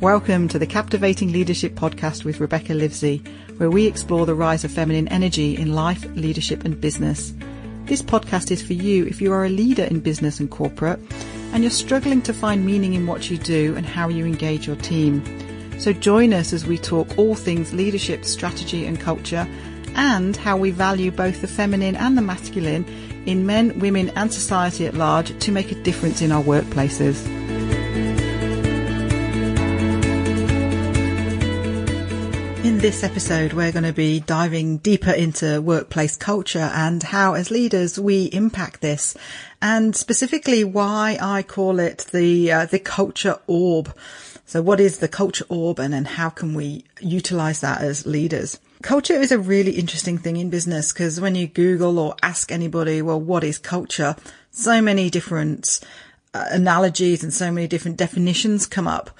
Welcome to the Captivating Leadership Podcast with Rebecca Livesey, where we explore the rise of feminine energy in life, leadership, and business. This podcast is for you if you are a leader in business and corporate and you're struggling to find meaning in what you do and how you engage your team. So join us as we talk all things leadership, strategy, and culture, and how we value both the feminine and the masculine in men, women, and society at large to make a difference in our workplaces. In this episode, we're going to be diving deeper into workplace culture and how, as leaders, we impact this, and specifically why I call it the uh, the culture orb. So, what is the culture orb, and then how can we utilize that as leaders? Culture is a really interesting thing in business because when you Google or ask anybody, well, what is culture? So many different uh, analogies and so many different definitions come up.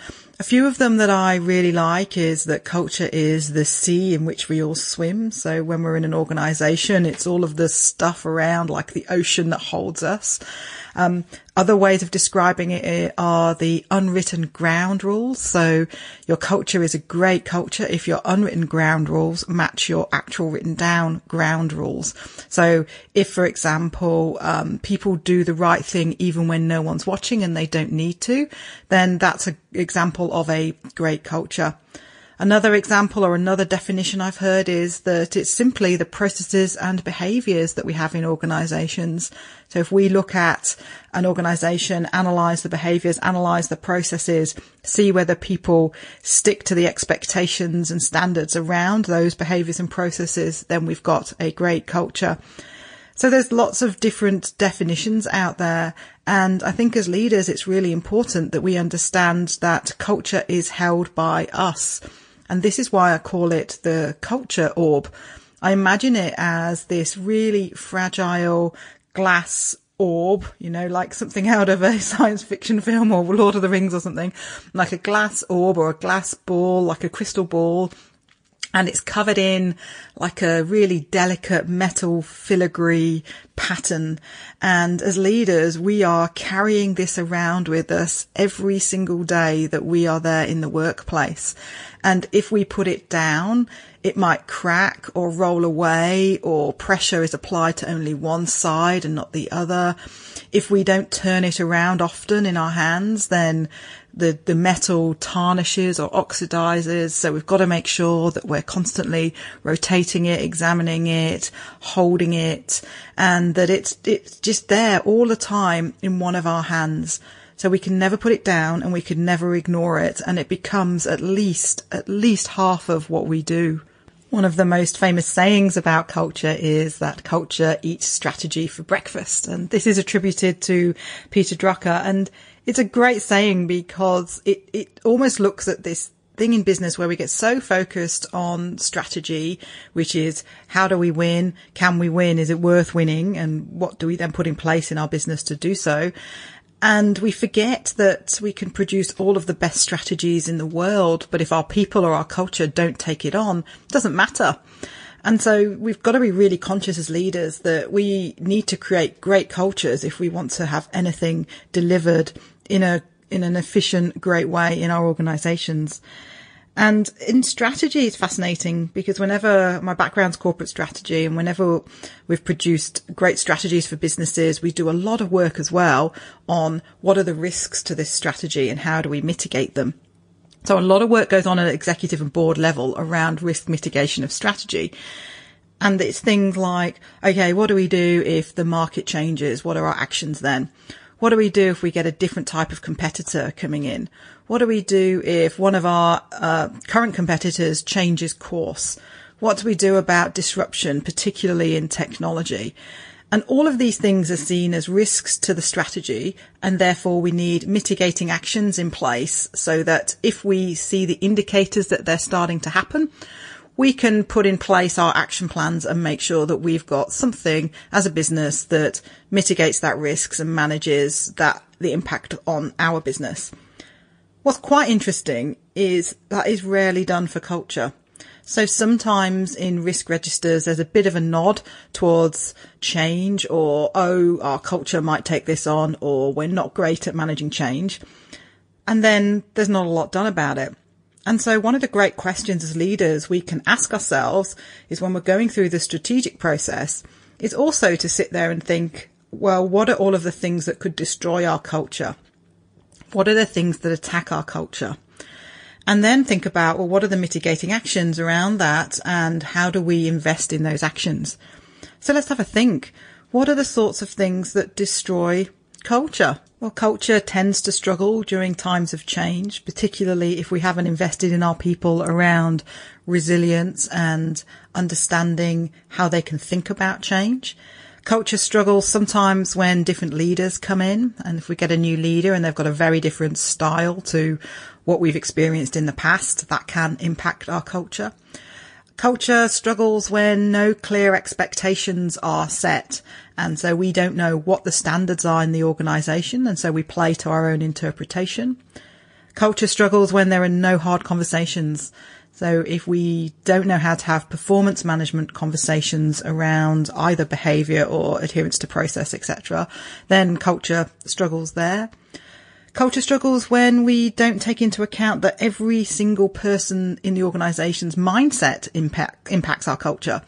A few of them that I really like is that culture is the sea in which we all swim. So when we're in an organization, it's all of the stuff around like the ocean that holds us. Um, other ways of describing it are the unwritten ground rules. So your culture is a great culture if your unwritten ground rules match your actual written down ground rules. So if, for example, um, people do the right thing even when no one's watching and they don't need to, then that's an example of a great culture. Another example or another definition I've heard is that it's simply the processes and behaviors that we have in organizations. So if we look at an organization, analyze the behaviors, analyze the processes, see whether people stick to the expectations and standards around those behaviors and processes, then we've got a great culture. So there's lots of different definitions out there. And I think as leaders, it's really important that we understand that culture is held by us. And this is why I call it the culture orb. I imagine it as this really fragile glass orb, you know, like something out of a science fiction film or Lord of the Rings or something, like a glass orb or a glass ball, like a crystal ball. And it's covered in like a really delicate metal filigree pattern. And as leaders, we are carrying this around with us every single day that we are there in the workplace. And if we put it down, it might crack or roll away or pressure is applied to only one side and not the other. If we don't turn it around often in our hands, then the, the metal tarnishes or oxidizes. So we've got to make sure that we're constantly rotating it, examining it, holding it, and that it's, it's just there all the time in one of our hands. So we can never put it down and we can never ignore it. And it becomes at least, at least half of what we do. One of the most famous sayings about culture is that culture eats strategy for breakfast. And this is attributed to Peter Drucker. And it's a great saying because it, it almost looks at this thing in business where we get so focused on strategy, which is how do we win? Can we win? Is it worth winning? And what do we then put in place in our business to do so? And we forget that we can produce all of the best strategies in the world, but if our people or our culture don't take it on, it doesn't matter. And so we've got to be really conscious as leaders that we need to create great cultures if we want to have anything delivered in a, in an efficient, great way in our organizations. And in strategy, it's fascinating because whenever my background's corporate strategy and whenever we've produced great strategies for businesses, we do a lot of work as well on what are the risks to this strategy and how do we mitigate them. So a lot of work goes on at executive and board level around risk mitigation of strategy. And it's things like, okay, what do we do if the market changes? What are our actions then? What do we do if we get a different type of competitor coming in? What do we do if one of our uh, current competitors changes course? What do we do about disruption, particularly in technology? And all of these things are seen as risks to the strategy. And therefore we need mitigating actions in place so that if we see the indicators that they're starting to happen, we can put in place our action plans and make sure that we've got something as a business that mitigates that risks and manages that the impact on our business. What's quite interesting is that is rarely done for culture. So sometimes in risk registers, there's a bit of a nod towards change or, oh, our culture might take this on or we're not great at managing change. and then there's not a lot done about it. And so one of the great questions as leaders we can ask ourselves is when we're going through the strategic process is also to sit there and think, well, what are all of the things that could destroy our culture? What are the things that attack our culture? And then think about, well, what are the mitigating actions around that and how do we invest in those actions? So let's have a think. What are the sorts of things that destroy culture? Well, culture tends to struggle during times of change, particularly if we haven't invested in our people around resilience and understanding how they can think about change. Culture struggles sometimes when different leaders come in and if we get a new leader and they've got a very different style to what we've experienced in the past, that can impact our culture. Culture struggles when no clear expectations are set. And so we don't know what the standards are in the organization. And so we play to our own interpretation. Culture struggles when there are no hard conversations. So if we don't know how to have performance management conversations around either behavior or adherence to process, etc., then culture struggles there. Culture struggles when we don't take into account that every single person in the organization's mindset impact, impacts our culture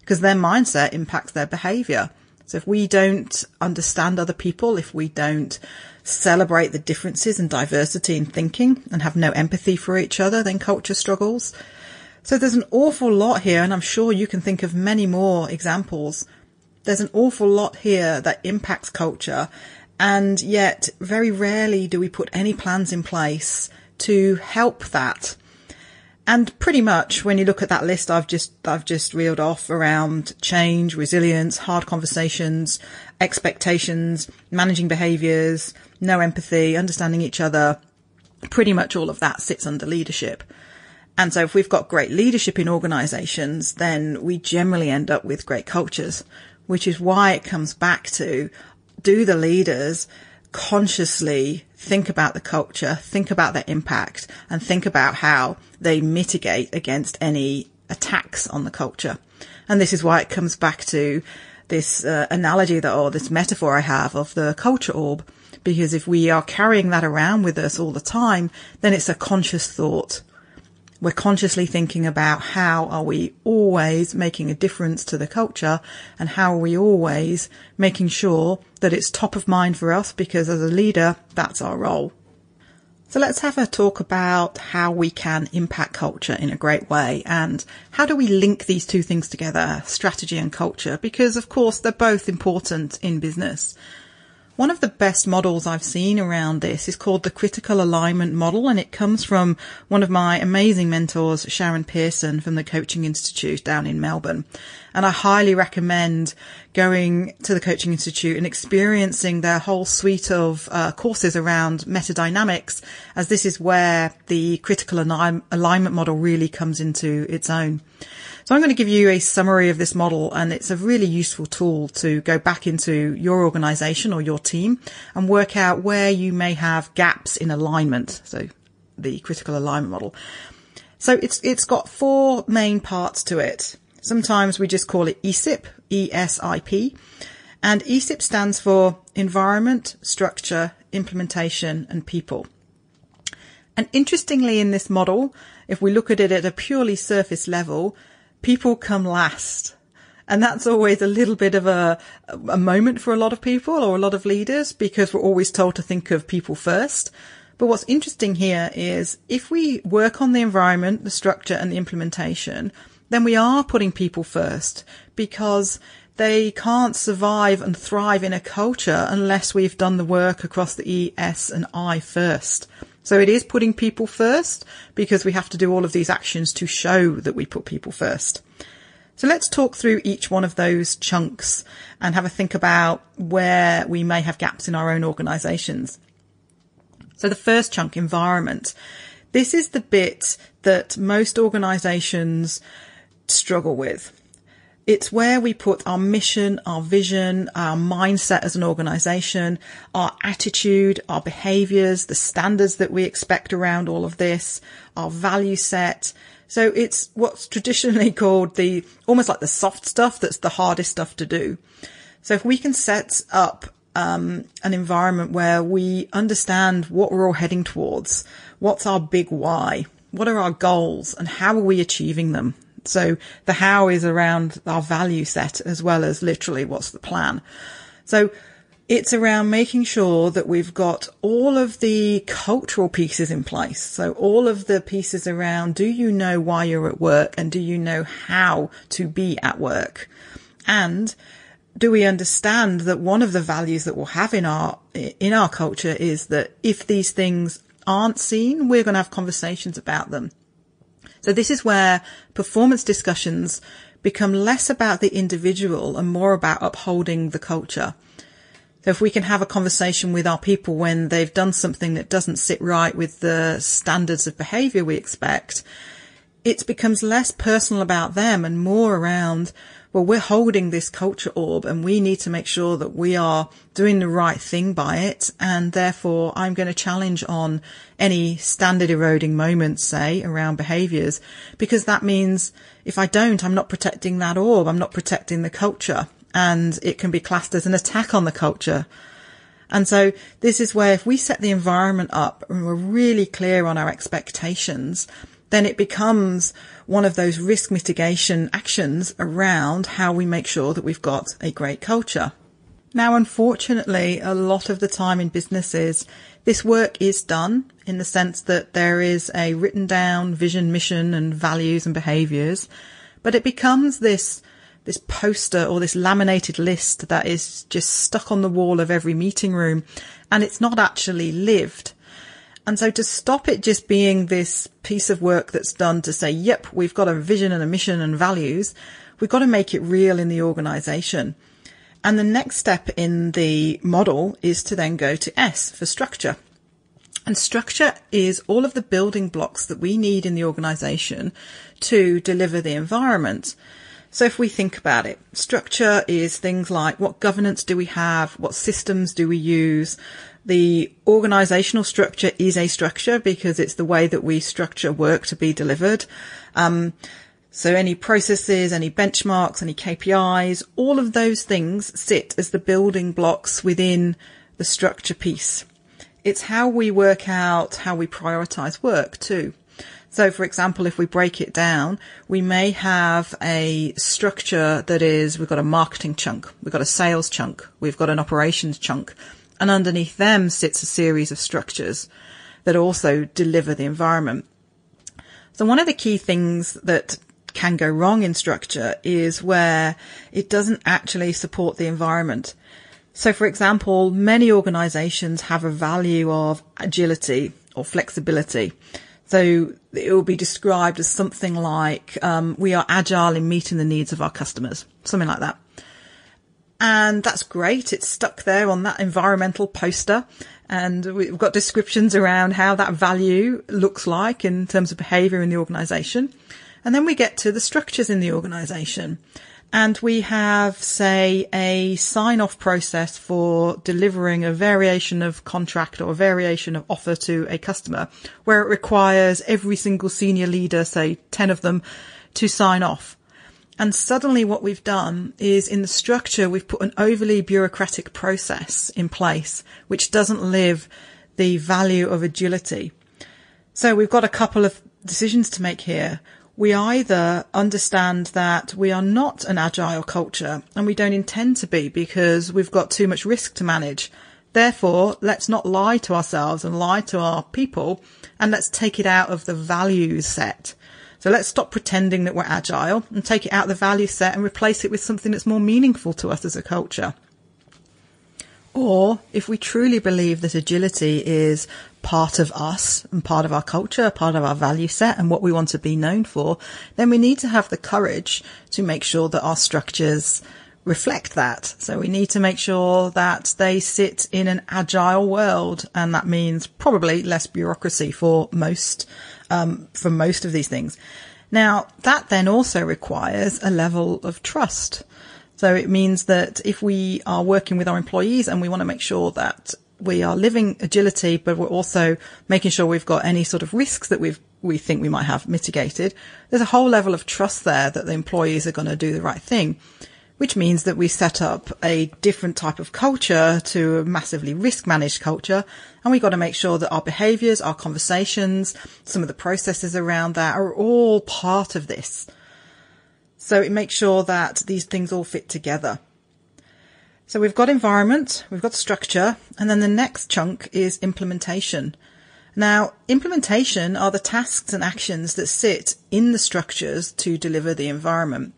because their mindset impacts their behavior. So if we don't understand other people, if we don't celebrate the differences and diversity in thinking and have no empathy for each other, then culture struggles. So there's an awful lot here, and I'm sure you can think of many more examples. There's an awful lot here that impacts culture and yet, very rarely do we put any plans in place to help that. And pretty much when you look at that list I've just, I've just reeled off around change, resilience, hard conversations, expectations, managing behaviors, no empathy, understanding each other, pretty much all of that sits under leadership. And so if we've got great leadership in organizations, then we generally end up with great cultures, which is why it comes back to do the leaders consciously think about the culture, think about their impact and think about how they mitigate against any attacks on the culture. And this is why it comes back to this uh, analogy that, or this metaphor I have of the culture orb. Because if we are carrying that around with us all the time, then it's a conscious thought we're consciously thinking about how are we always making a difference to the culture and how are we always making sure that it's top of mind for us because as a leader, that's our role. So let's have a talk about how we can impact culture in a great way and how do we link these two things together, strategy and culture, because of course they're both important in business. One of the best models I've seen around this is called the critical alignment model and it comes from one of my amazing mentors, Sharon Pearson from the Coaching Institute down in Melbourne. And I highly recommend going to the Coaching Institute and experiencing their whole suite of uh, courses around metadynamics as this is where the critical alignment model really comes into its own. So I'm going to give you a summary of this model and it's a really useful tool to go back into your organization or your team and work out where you may have gaps in alignment. So the critical alignment model. So it's, it's got four main parts to it. Sometimes we just call it ESIP, E-S-I-P. And ESIP stands for environment, structure, implementation and people. And interestingly in this model, if we look at it at a purely surface level, people come last. And that's always a little bit of a, a moment for a lot of people or a lot of leaders because we're always told to think of people first. But what's interesting here is if we work on the environment, the structure and the implementation, then we are putting people first because they can't survive and thrive in a culture unless we've done the work across the E, S and I first. So it is putting people first because we have to do all of these actions to show that we put people first. So let's talk through each one of those chunks and have a think about where we may have gaps in our own organizations. So the first chunk, environment. This is the bit that most organizations struggle with. It's where we put our mission, our vision, our mindset as an organization, our attitude, our behaviors, the standards that we expect around all of this, our value set. So it's what's traditionally called the, almost like the soft stuff that's the hardest stuff to do. So if we can set up um, an environment where we understand what we're all heading towards. What's our big why? What are our goals and how are we achieving them? So the how is around our value set as well as literally what's the plan. So it's around making sure that we've got all of the cultural pieces in place. So all of the pieces around, do you know why you're at work and do you know how to be at work? And do we understand that one of the values that we'll have in our, in our culture is that if these things aren't seen, we're going to have conversations about them. So this is where performance discussions become less about the individual and more about upholding the culture. So if we can have a conversation with our people when they've done something that doesn't sit right with the standards of behavior we expect, it becomes less personal about them and more around well, we're holding this culture orb and we need to make sure that we are doing the right thing by it. And therefore I'm going to challenge on any standard eroding moments, say around behaviors, because that means if I don't, I'm not protecting that orb. I'm not protecting the culture and it can be classed as an attack on the culture. And so this is where if we set the environment up and we're really clear on our expectations, then it becomes one of those risk mitigation actions around how we make sure that we've got a great culture. Now, unfortunately, a lot of the time in businesses, this work is done in the sense that there is a written down vision, mission and values and behaviors, but it becomes this this poster or this laminated list that is just stuck on the wall of every meeting room and it's not actually lived. And so to stop it just being this piece of work that's done to say, yep, we've got a vision and a mission and values, we've got to make it real in the organization. And the next step in the model is to then go to S for structure. And structure is all of the building blocks that we need in the organization to deliver the environment. So if we think about it, structure is things like what governance do we have? What systems do we use? The organizational structure is a structure because it's the way that we structure work to be delivered. Um, so any processes, any benchmarks, any KPIs, all of those things sit as the building blocks within the structure piece. It's how we work out how we prioritize work too. So for example, if we break it down, we may have a structure that is, we've got a marketing chunk, we've got a sales chunk, we've got an operations chunk, and underneath them sits a series of structures that also deliver the environment. So one of the key things that can go wrong in structure is where it doesn't actually support the environment. So for example, many organizations have a value of agility or flexibility. So it will be described as something like, um, we are agile in meeting the needs of our customers, something like that. And that's great. It's stuck there on that environmental poster. And we've got descriptions around how that value looks like in terms of behavior in the organization. And then we get to the structures in the organization. And we have, say, a sign off process for delivering a variation of contract or a variation of offer to a customer where it requires every single senior leader, say 10 of them, to sign off. And suddenly what we've done is in the structure, we've put an overly bureaucratic process in place, which doesn't live the value of agility. So we've got a couple of decisions to make here. We either understand that we are not an agile culture and we don't intend to be because we've got too much risk to manage. Therefore, let's not lie to ourselves and lie to our people and let's take it out of the values set. So let's stop pretending that we're agile and take it out of the value set and replace it with something that's more meaningful to us as a culture. Or if we truly believe that agility is part of us and part of our culture, part of our value set and what we want to be known for, then we need to have the courage to make sure that our structures reflect that. So we need to make sure that they sit in an agile world. And that means probably less bureaucracy for most um, for most of these things. Now, that then also requires a level of trust. So it means that if we are working with our employees and we want to make sure that we are living agility, but we're also making sure we've got any sort of risks that we've we think we might have mitigated. There's a whole level of trust there that the employees are going to do the right thing, which means that we set up a different type of culture to a massively risk managed culture. And we've got to make sure that our behaviors, our conversations, some of the processes around that are all part of this. So it makes sure that these things all fit together. So we've got environment, we've got structure, and then the next chunk is implementation. Now, implementation are the tasks and actions that sit in the structures to deliver the environment.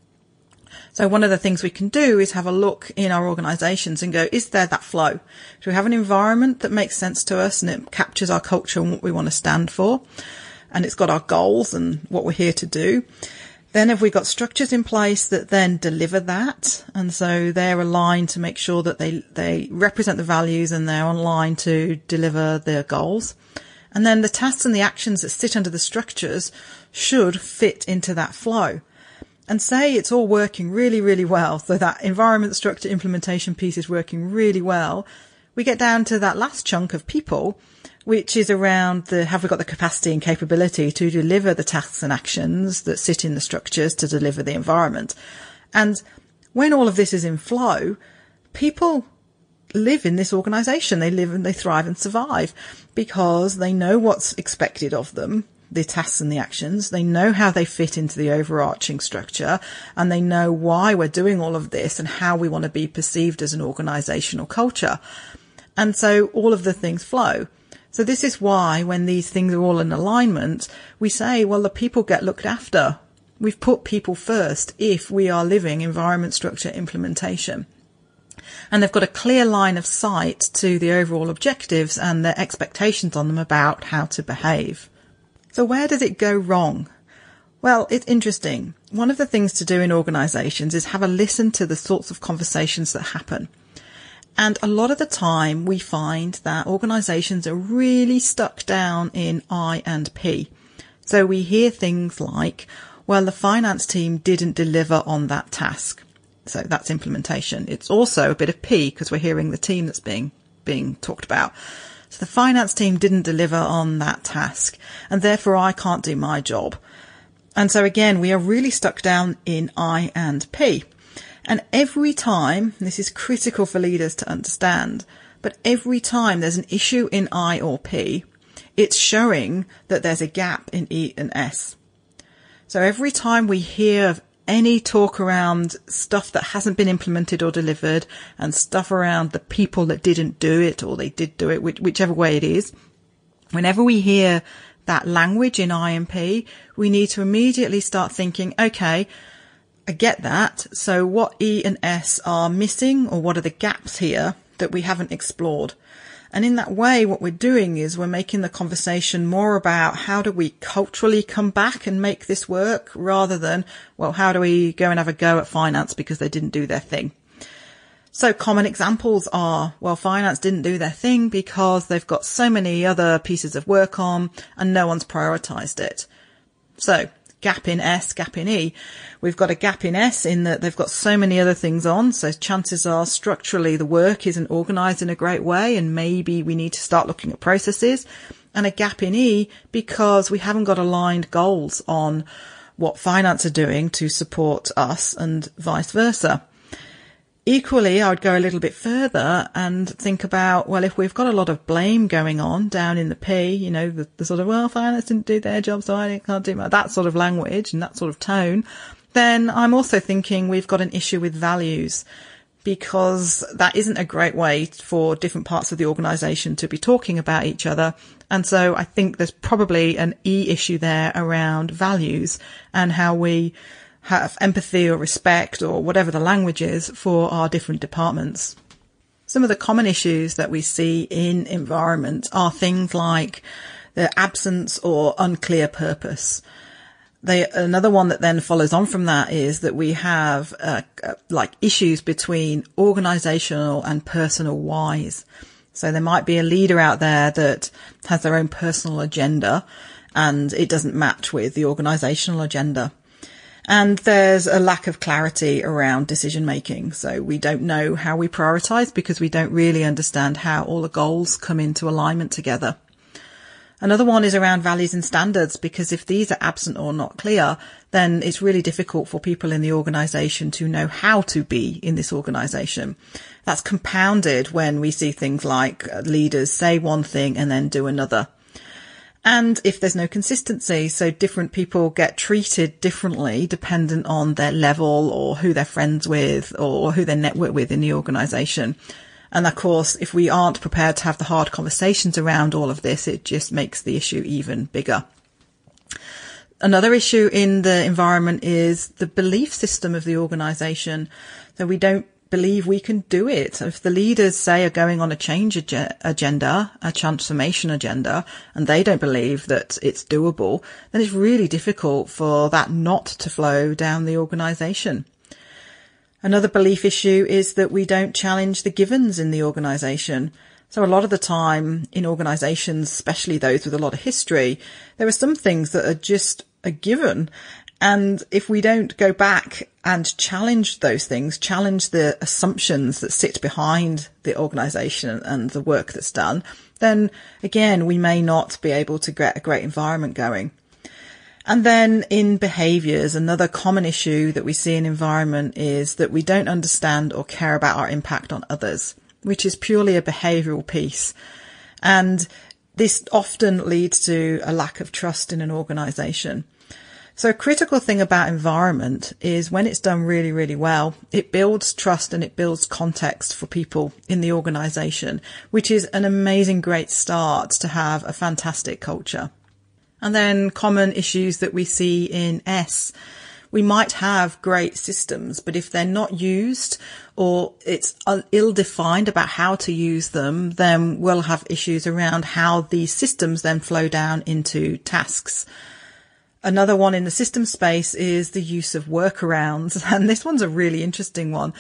So one of the things we can do is have a look in our organizations and go, is there that flow? Do we have an environment that makes sense to us and it captures our culture and what we want to stand for? And it's got our goals and what we're here to do. Then have we got structures in place that then deliver that? And so they're aligned to make sure that they, they represent the values and they're online to deliver their goals. And then the tasks and the actions that sit under the structures should fit into that flow. And say it's all working really, really well. So that environment structure implementation piece is working really well. We get down to that last chunk of people which is around the have we got the capacity and capability to deliver the tasks and actions that sit in the structures to deliver the environment. And when all of this is in flow, people live in this organization. They live and they thrive and survive because they know what's expected of them, the tasks and the actions. They know how they fit into the overarching structure and they know why we're doing all of this and how we want to be perceived as an organizational culture. And so all of the things flow. So this is why when these things are all in alignment, we say, well, the people get looked after. We've put people first if we are living environment structure implementation. And they've got a clear line of sight to the overall objectives and their expectations on them about how to behave. So where does it go wrong? Well, it's interesting. One of the things to do in organizations is have a listen to the sorts of conversations that happen. And a lot of the time we find that organizations are really stuck down in I and P. So we hear things like, well, the finance team didn't deliver on that task. So that's implementation. It's also a bit of P because we're hearing the team that's being, being talked about. So the finance team didn't deliver on that task and therefore I can't do my job. And so again, we are really stuck down in I and P. And every time, this is critical for leaders to understand, but every time there's an issue in I or P, it's showing that there's a gap in E and S. So every time we hear of any talk around stuff that hasn't been implemented or delivered and stuff around the people that didn't do it or they did do it, whichever way it is, whenever we hear that language in IMP, we need to immediately start thinking, okay, I get that. So what E and S are missing or what are the gaps here that we haven't explored? And in that way, what we're doing is we're making the conversation more about how do we culturally come back and make this work rather than, well, how do we go and have a go at finance because they didn't do their thing? So common examples are, well, finance didn't do their thing because they've got so many other pieces of work on and no one's prioritized it. So gap in S, gap in E. We've got a gap in S in that they've got so many other things on. So chances are structurally the work isn't organized in a great way and maybe we need to start looking at processes and a gap in E because we haven't got aligned goals on what finance are doing to support us and vice versa. Equally, I would go a little bit further and think about, well, if we've got a lot of blame going on down in the P, you know, the, the sort of, well, finance didn't do their job, so I can't do my, that sort of language and that sort of tone, then I'm also thinking we've got an issue with values because that isn't a great way for different parts of the organization to be talking about each other. And so I think there's probably an E issue there around values and how we have empathy or respect or whatever the language is for our different departments. Some of the common issues that we see in environment are things like the absence or unclear purpose. They, another one that then follows on from that is that we have uh, uh, like issues between organizational and personal whys. So there might be a leader out there that has their own personal agenda and it doesn't match with the organizational agenda. And there's a lack of clarity around decision making. So we don't know how we prioritize because we don't really understand how all the goals come into alignment together. Another one is around values and standards because if these are absent or not clear, then it's really difficult for people in the organization to know how to be in this organization. That's compounded when we see things like leaders say one thing and then do another. And if there's no consistency, so different people get treated differently dependent on their level or who they're friends with or who they network with in the organization. And of course, if we aren't prepared to have the hard conversations around all of this, it just makes the issue even bigger. Another issue in the environment is the belief system of the organization. So we don't believe we can do it. If the leaders say are going on a change ag- agenda, a transformation agenda, and they don't believe that it's doable, then it's really difficult for that not to flow down the organization. Another belief issue is that we don't challenge the givens in the organisation. So a lot of the time in organisations, especially those with a lot of history, there are some things that are just a given. And if we don't go back and challenge those things, challenge the assumptions that sit behind the organisation and the work that's done, then again, we may not be able to get a great environment going. And then in behaviors, another common issue that we see in environment is that we don't understand or care about our impact on others, which is purely a behavioral piece. And this often leads to a lack of trust in an organization. So a critical thing about environment is when it's done really, really well, it builds trust and it builds context for people in the organization, which is an amazing, great start to have a fantastic culture. And then common issues that we see in S. We might have great systems, but if they're not used or it's ill defined about how to use them, then we'll have issues around how these systems then flow down into tasks. Another one in the system space is the use of workarounds. And this one's a really interesting one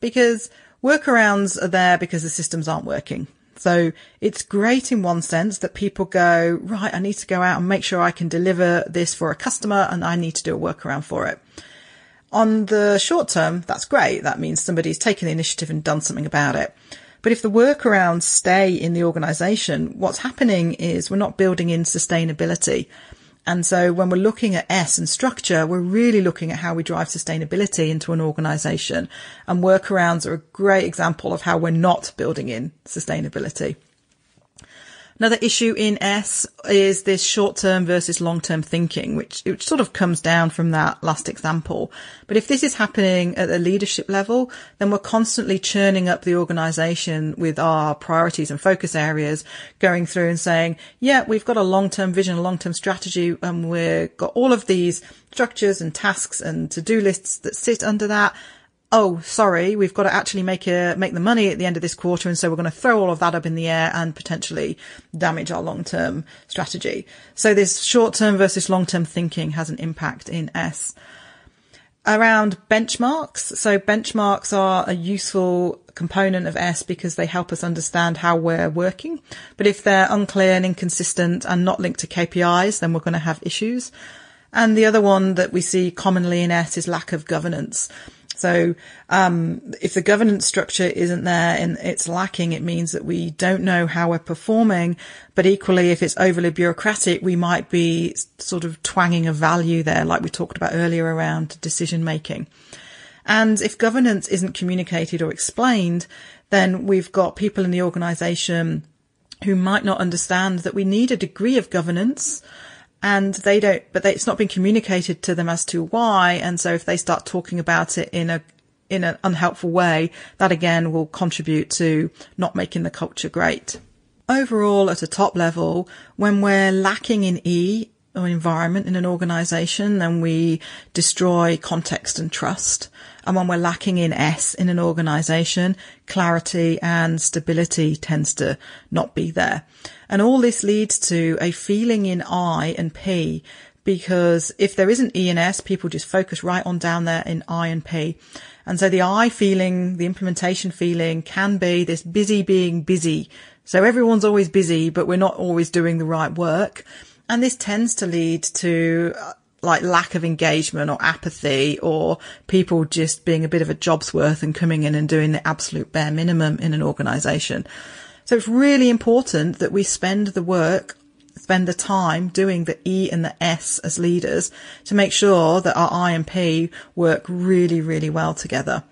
because workarounds are there because the systems aren't working. So it's great in one sense that people go, right, I need to go out and make sure I can deliver this for a customer and I need to do a workaround for it. On the short term, that's great. That means somebody's taken the initiative and done something about it. But if the workarounds stay in the organization, what's happening is we're not building in sustainability. And so when we're looking at S and structure, we're really looking at how we drive sustainability into an organization. And workarounds are a great example of how we're not building in sustainability. Another issue in S is this short-term versus long-term thinking, which, which sort of comes down from that last example. But if this is happening at the leadership level, then we're constantly churning up the organization with our priorities and focus areas, going through and saying, yeah, we've got a long-term vision, a long-term strategy, and we've got all of these structures and tasks and to-do lists that sit under that oh, sorry, we've got to actually make a, make the money at the end of this quarter. And so we're going to throw all of that up in the air and potentially damage our long term strategy. So this short term versus long term thinking has an impact in S. Around benchmarks. So benchmarks are a useful component of S because they help us understand how we're working. But if they're unclear and inconsistent and not linked to KPIs, then we're going to have issues. And the other one that we see commonly in S is lack of governance. So, um, if the governance structure isn't there and it's lacking, it means that we don't know how we're performing. But equally, if it's overly bureaucratic, we might be sort of twanging a value there, like we talked about earlier around decision making. And if governance isn't communicated or explained, then we've got people in the organization who might not understand that we need a degree of governance and they don't, but they, it's not been communicated to them as to why. And so if they start talking about it in a, in an unhelpful way, that again will contribute to not making the culture great. Overall, at a top level, when we're lacking in E or environment in an organization, then we destroy context and trust. And when we're lacking in S in an organization, clarity and stability tends to not be there. And all this leads to a feeling in I and P because if there isn't E and S, people just focus right on down there in I and P. And so the I feeling, the implementation feeling can be this busy being busy. So everyone's always busy, but we're not always doing the right work. And this tends to lead to uh, like lack of engagement or apathy or people just being a bit of a job's worth and coming in and doing the absolute bare minimum in an organization. So it's really important that we spend the work spend the time doing the E and the S as leaders to make sure that our I and P work really, really well together.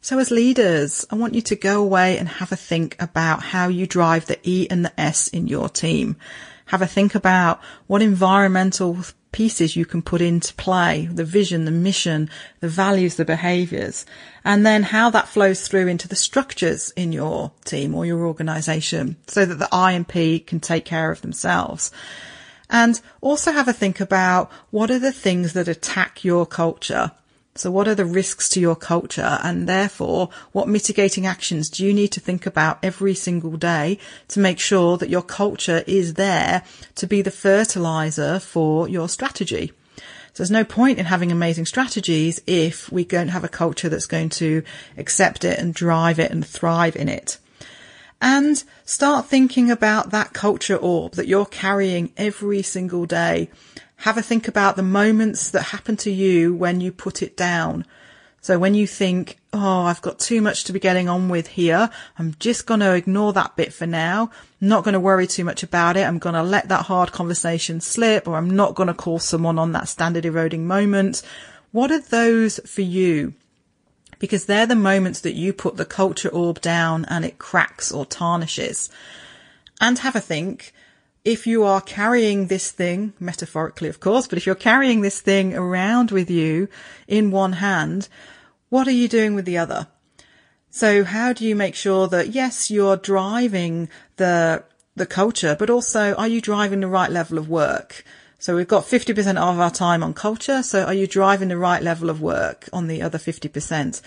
So as leaders, I want you to go away and have a think about how you drive the E and the S in your team. Have a think about what environmental pieces you can put into play, the vision, the mission, the values, the behaviors, and then how that flows through into the structures in your team or your organization so that the I and P can take care of themselves. And also have a think about what are the things that attack your culture so what are the risks to your culture? And therefore, what mitigating actions do you need to think about every single day to make sure that your culture is there to be the fertilizer for your strategy? So there's no point in having amazing strategies if we don't have a culture that's going to accept it and drive it and thrive in it. And start thinking about that culture orb that you're carrying every single day have a think about the moments that happen to you when you put it down. So when you think, oh, I've got too much to be getting on with here, I'm just going to ignore that bit for now. I'm not going to worry too much about it. I'm going to let that hard conversation slip or I'm not going to call someone on that standard eroding moment. What are those for you? Because they're the moments that you put the culture orb down and it cracks or tarnishes. And have a think if you are carrying this thing, metaphorically, of course, but if you're carrying this thing around with you in one hand, what are you doing with the other? So how do you make sure that yes, you're driving the, the culture, but also are you driving the right level of work? So we've got 50% of our time on culture. So are you driving the right level of work on the other 50%?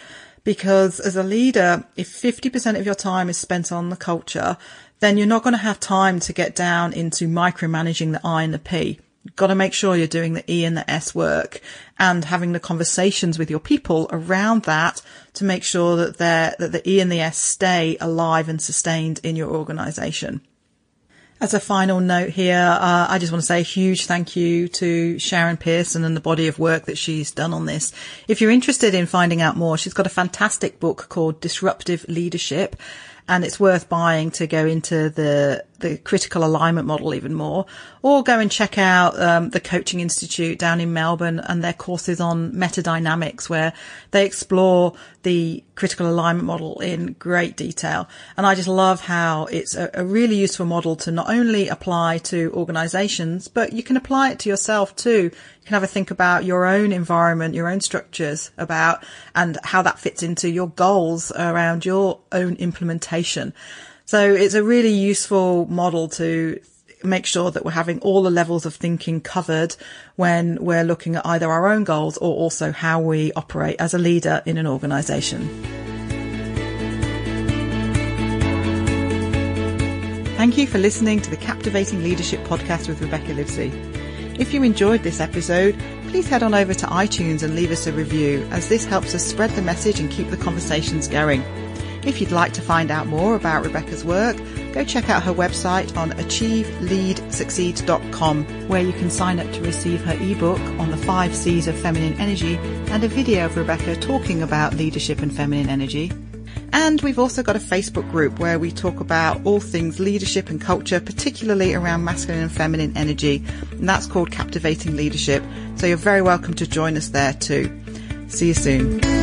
Because as a leader, if 50% of your time is spent on the culture, then you're not going to have time to get down into micromanaging the I and the P. You've got to make sure you're doing the E and the S work and having the conversations with your people around that to make sure that they that the E and the S stay alive and sustained in your organization. As a final note here, uh, I just want to say a huge thank you to Sharon Pearson and the body of work that she's done on this. If you're interested in finding out more, she's got a fantastic book called Disruptive Leadership and it's worth buying to go into the the critical alignment model even more, or go and check out um, the Coaching Institute down in Melbourne and their courses on metadynamics, where they explore the critical alignment model in great detail. And I just love how it's a, a really useful model to not only apply to organizations, but you can apply it to yourself too. You can have a think about your own environment, your own structures about and how that fits into your goals around your own implementation. So it's a really useful model to make sure that we're having all the levels of thinking covered when we're looking at either our own goals or also how we operate as a leader in an organisation. Thank you for listening to the Captivating Leadership podcast with Rebecca Livesey. If you enjoyed this episode, please head on over to iTunes and leave us a review as this helps us spread the message and keep the conversations going. If you'd like to find out more about Rebecca's work, go check out her website on achieveleadsucceed.com where you can sign up to receive her ebook on the five C's of feminine energy and a video of Rebecca talking about leadership and feminine energy. And we've also got a Facebook group where we talk about all things leadership and culture, particularly around masculine and feminine energy. And that's called Captivating Leadership. So you're very welcome to join us there too. See you soon.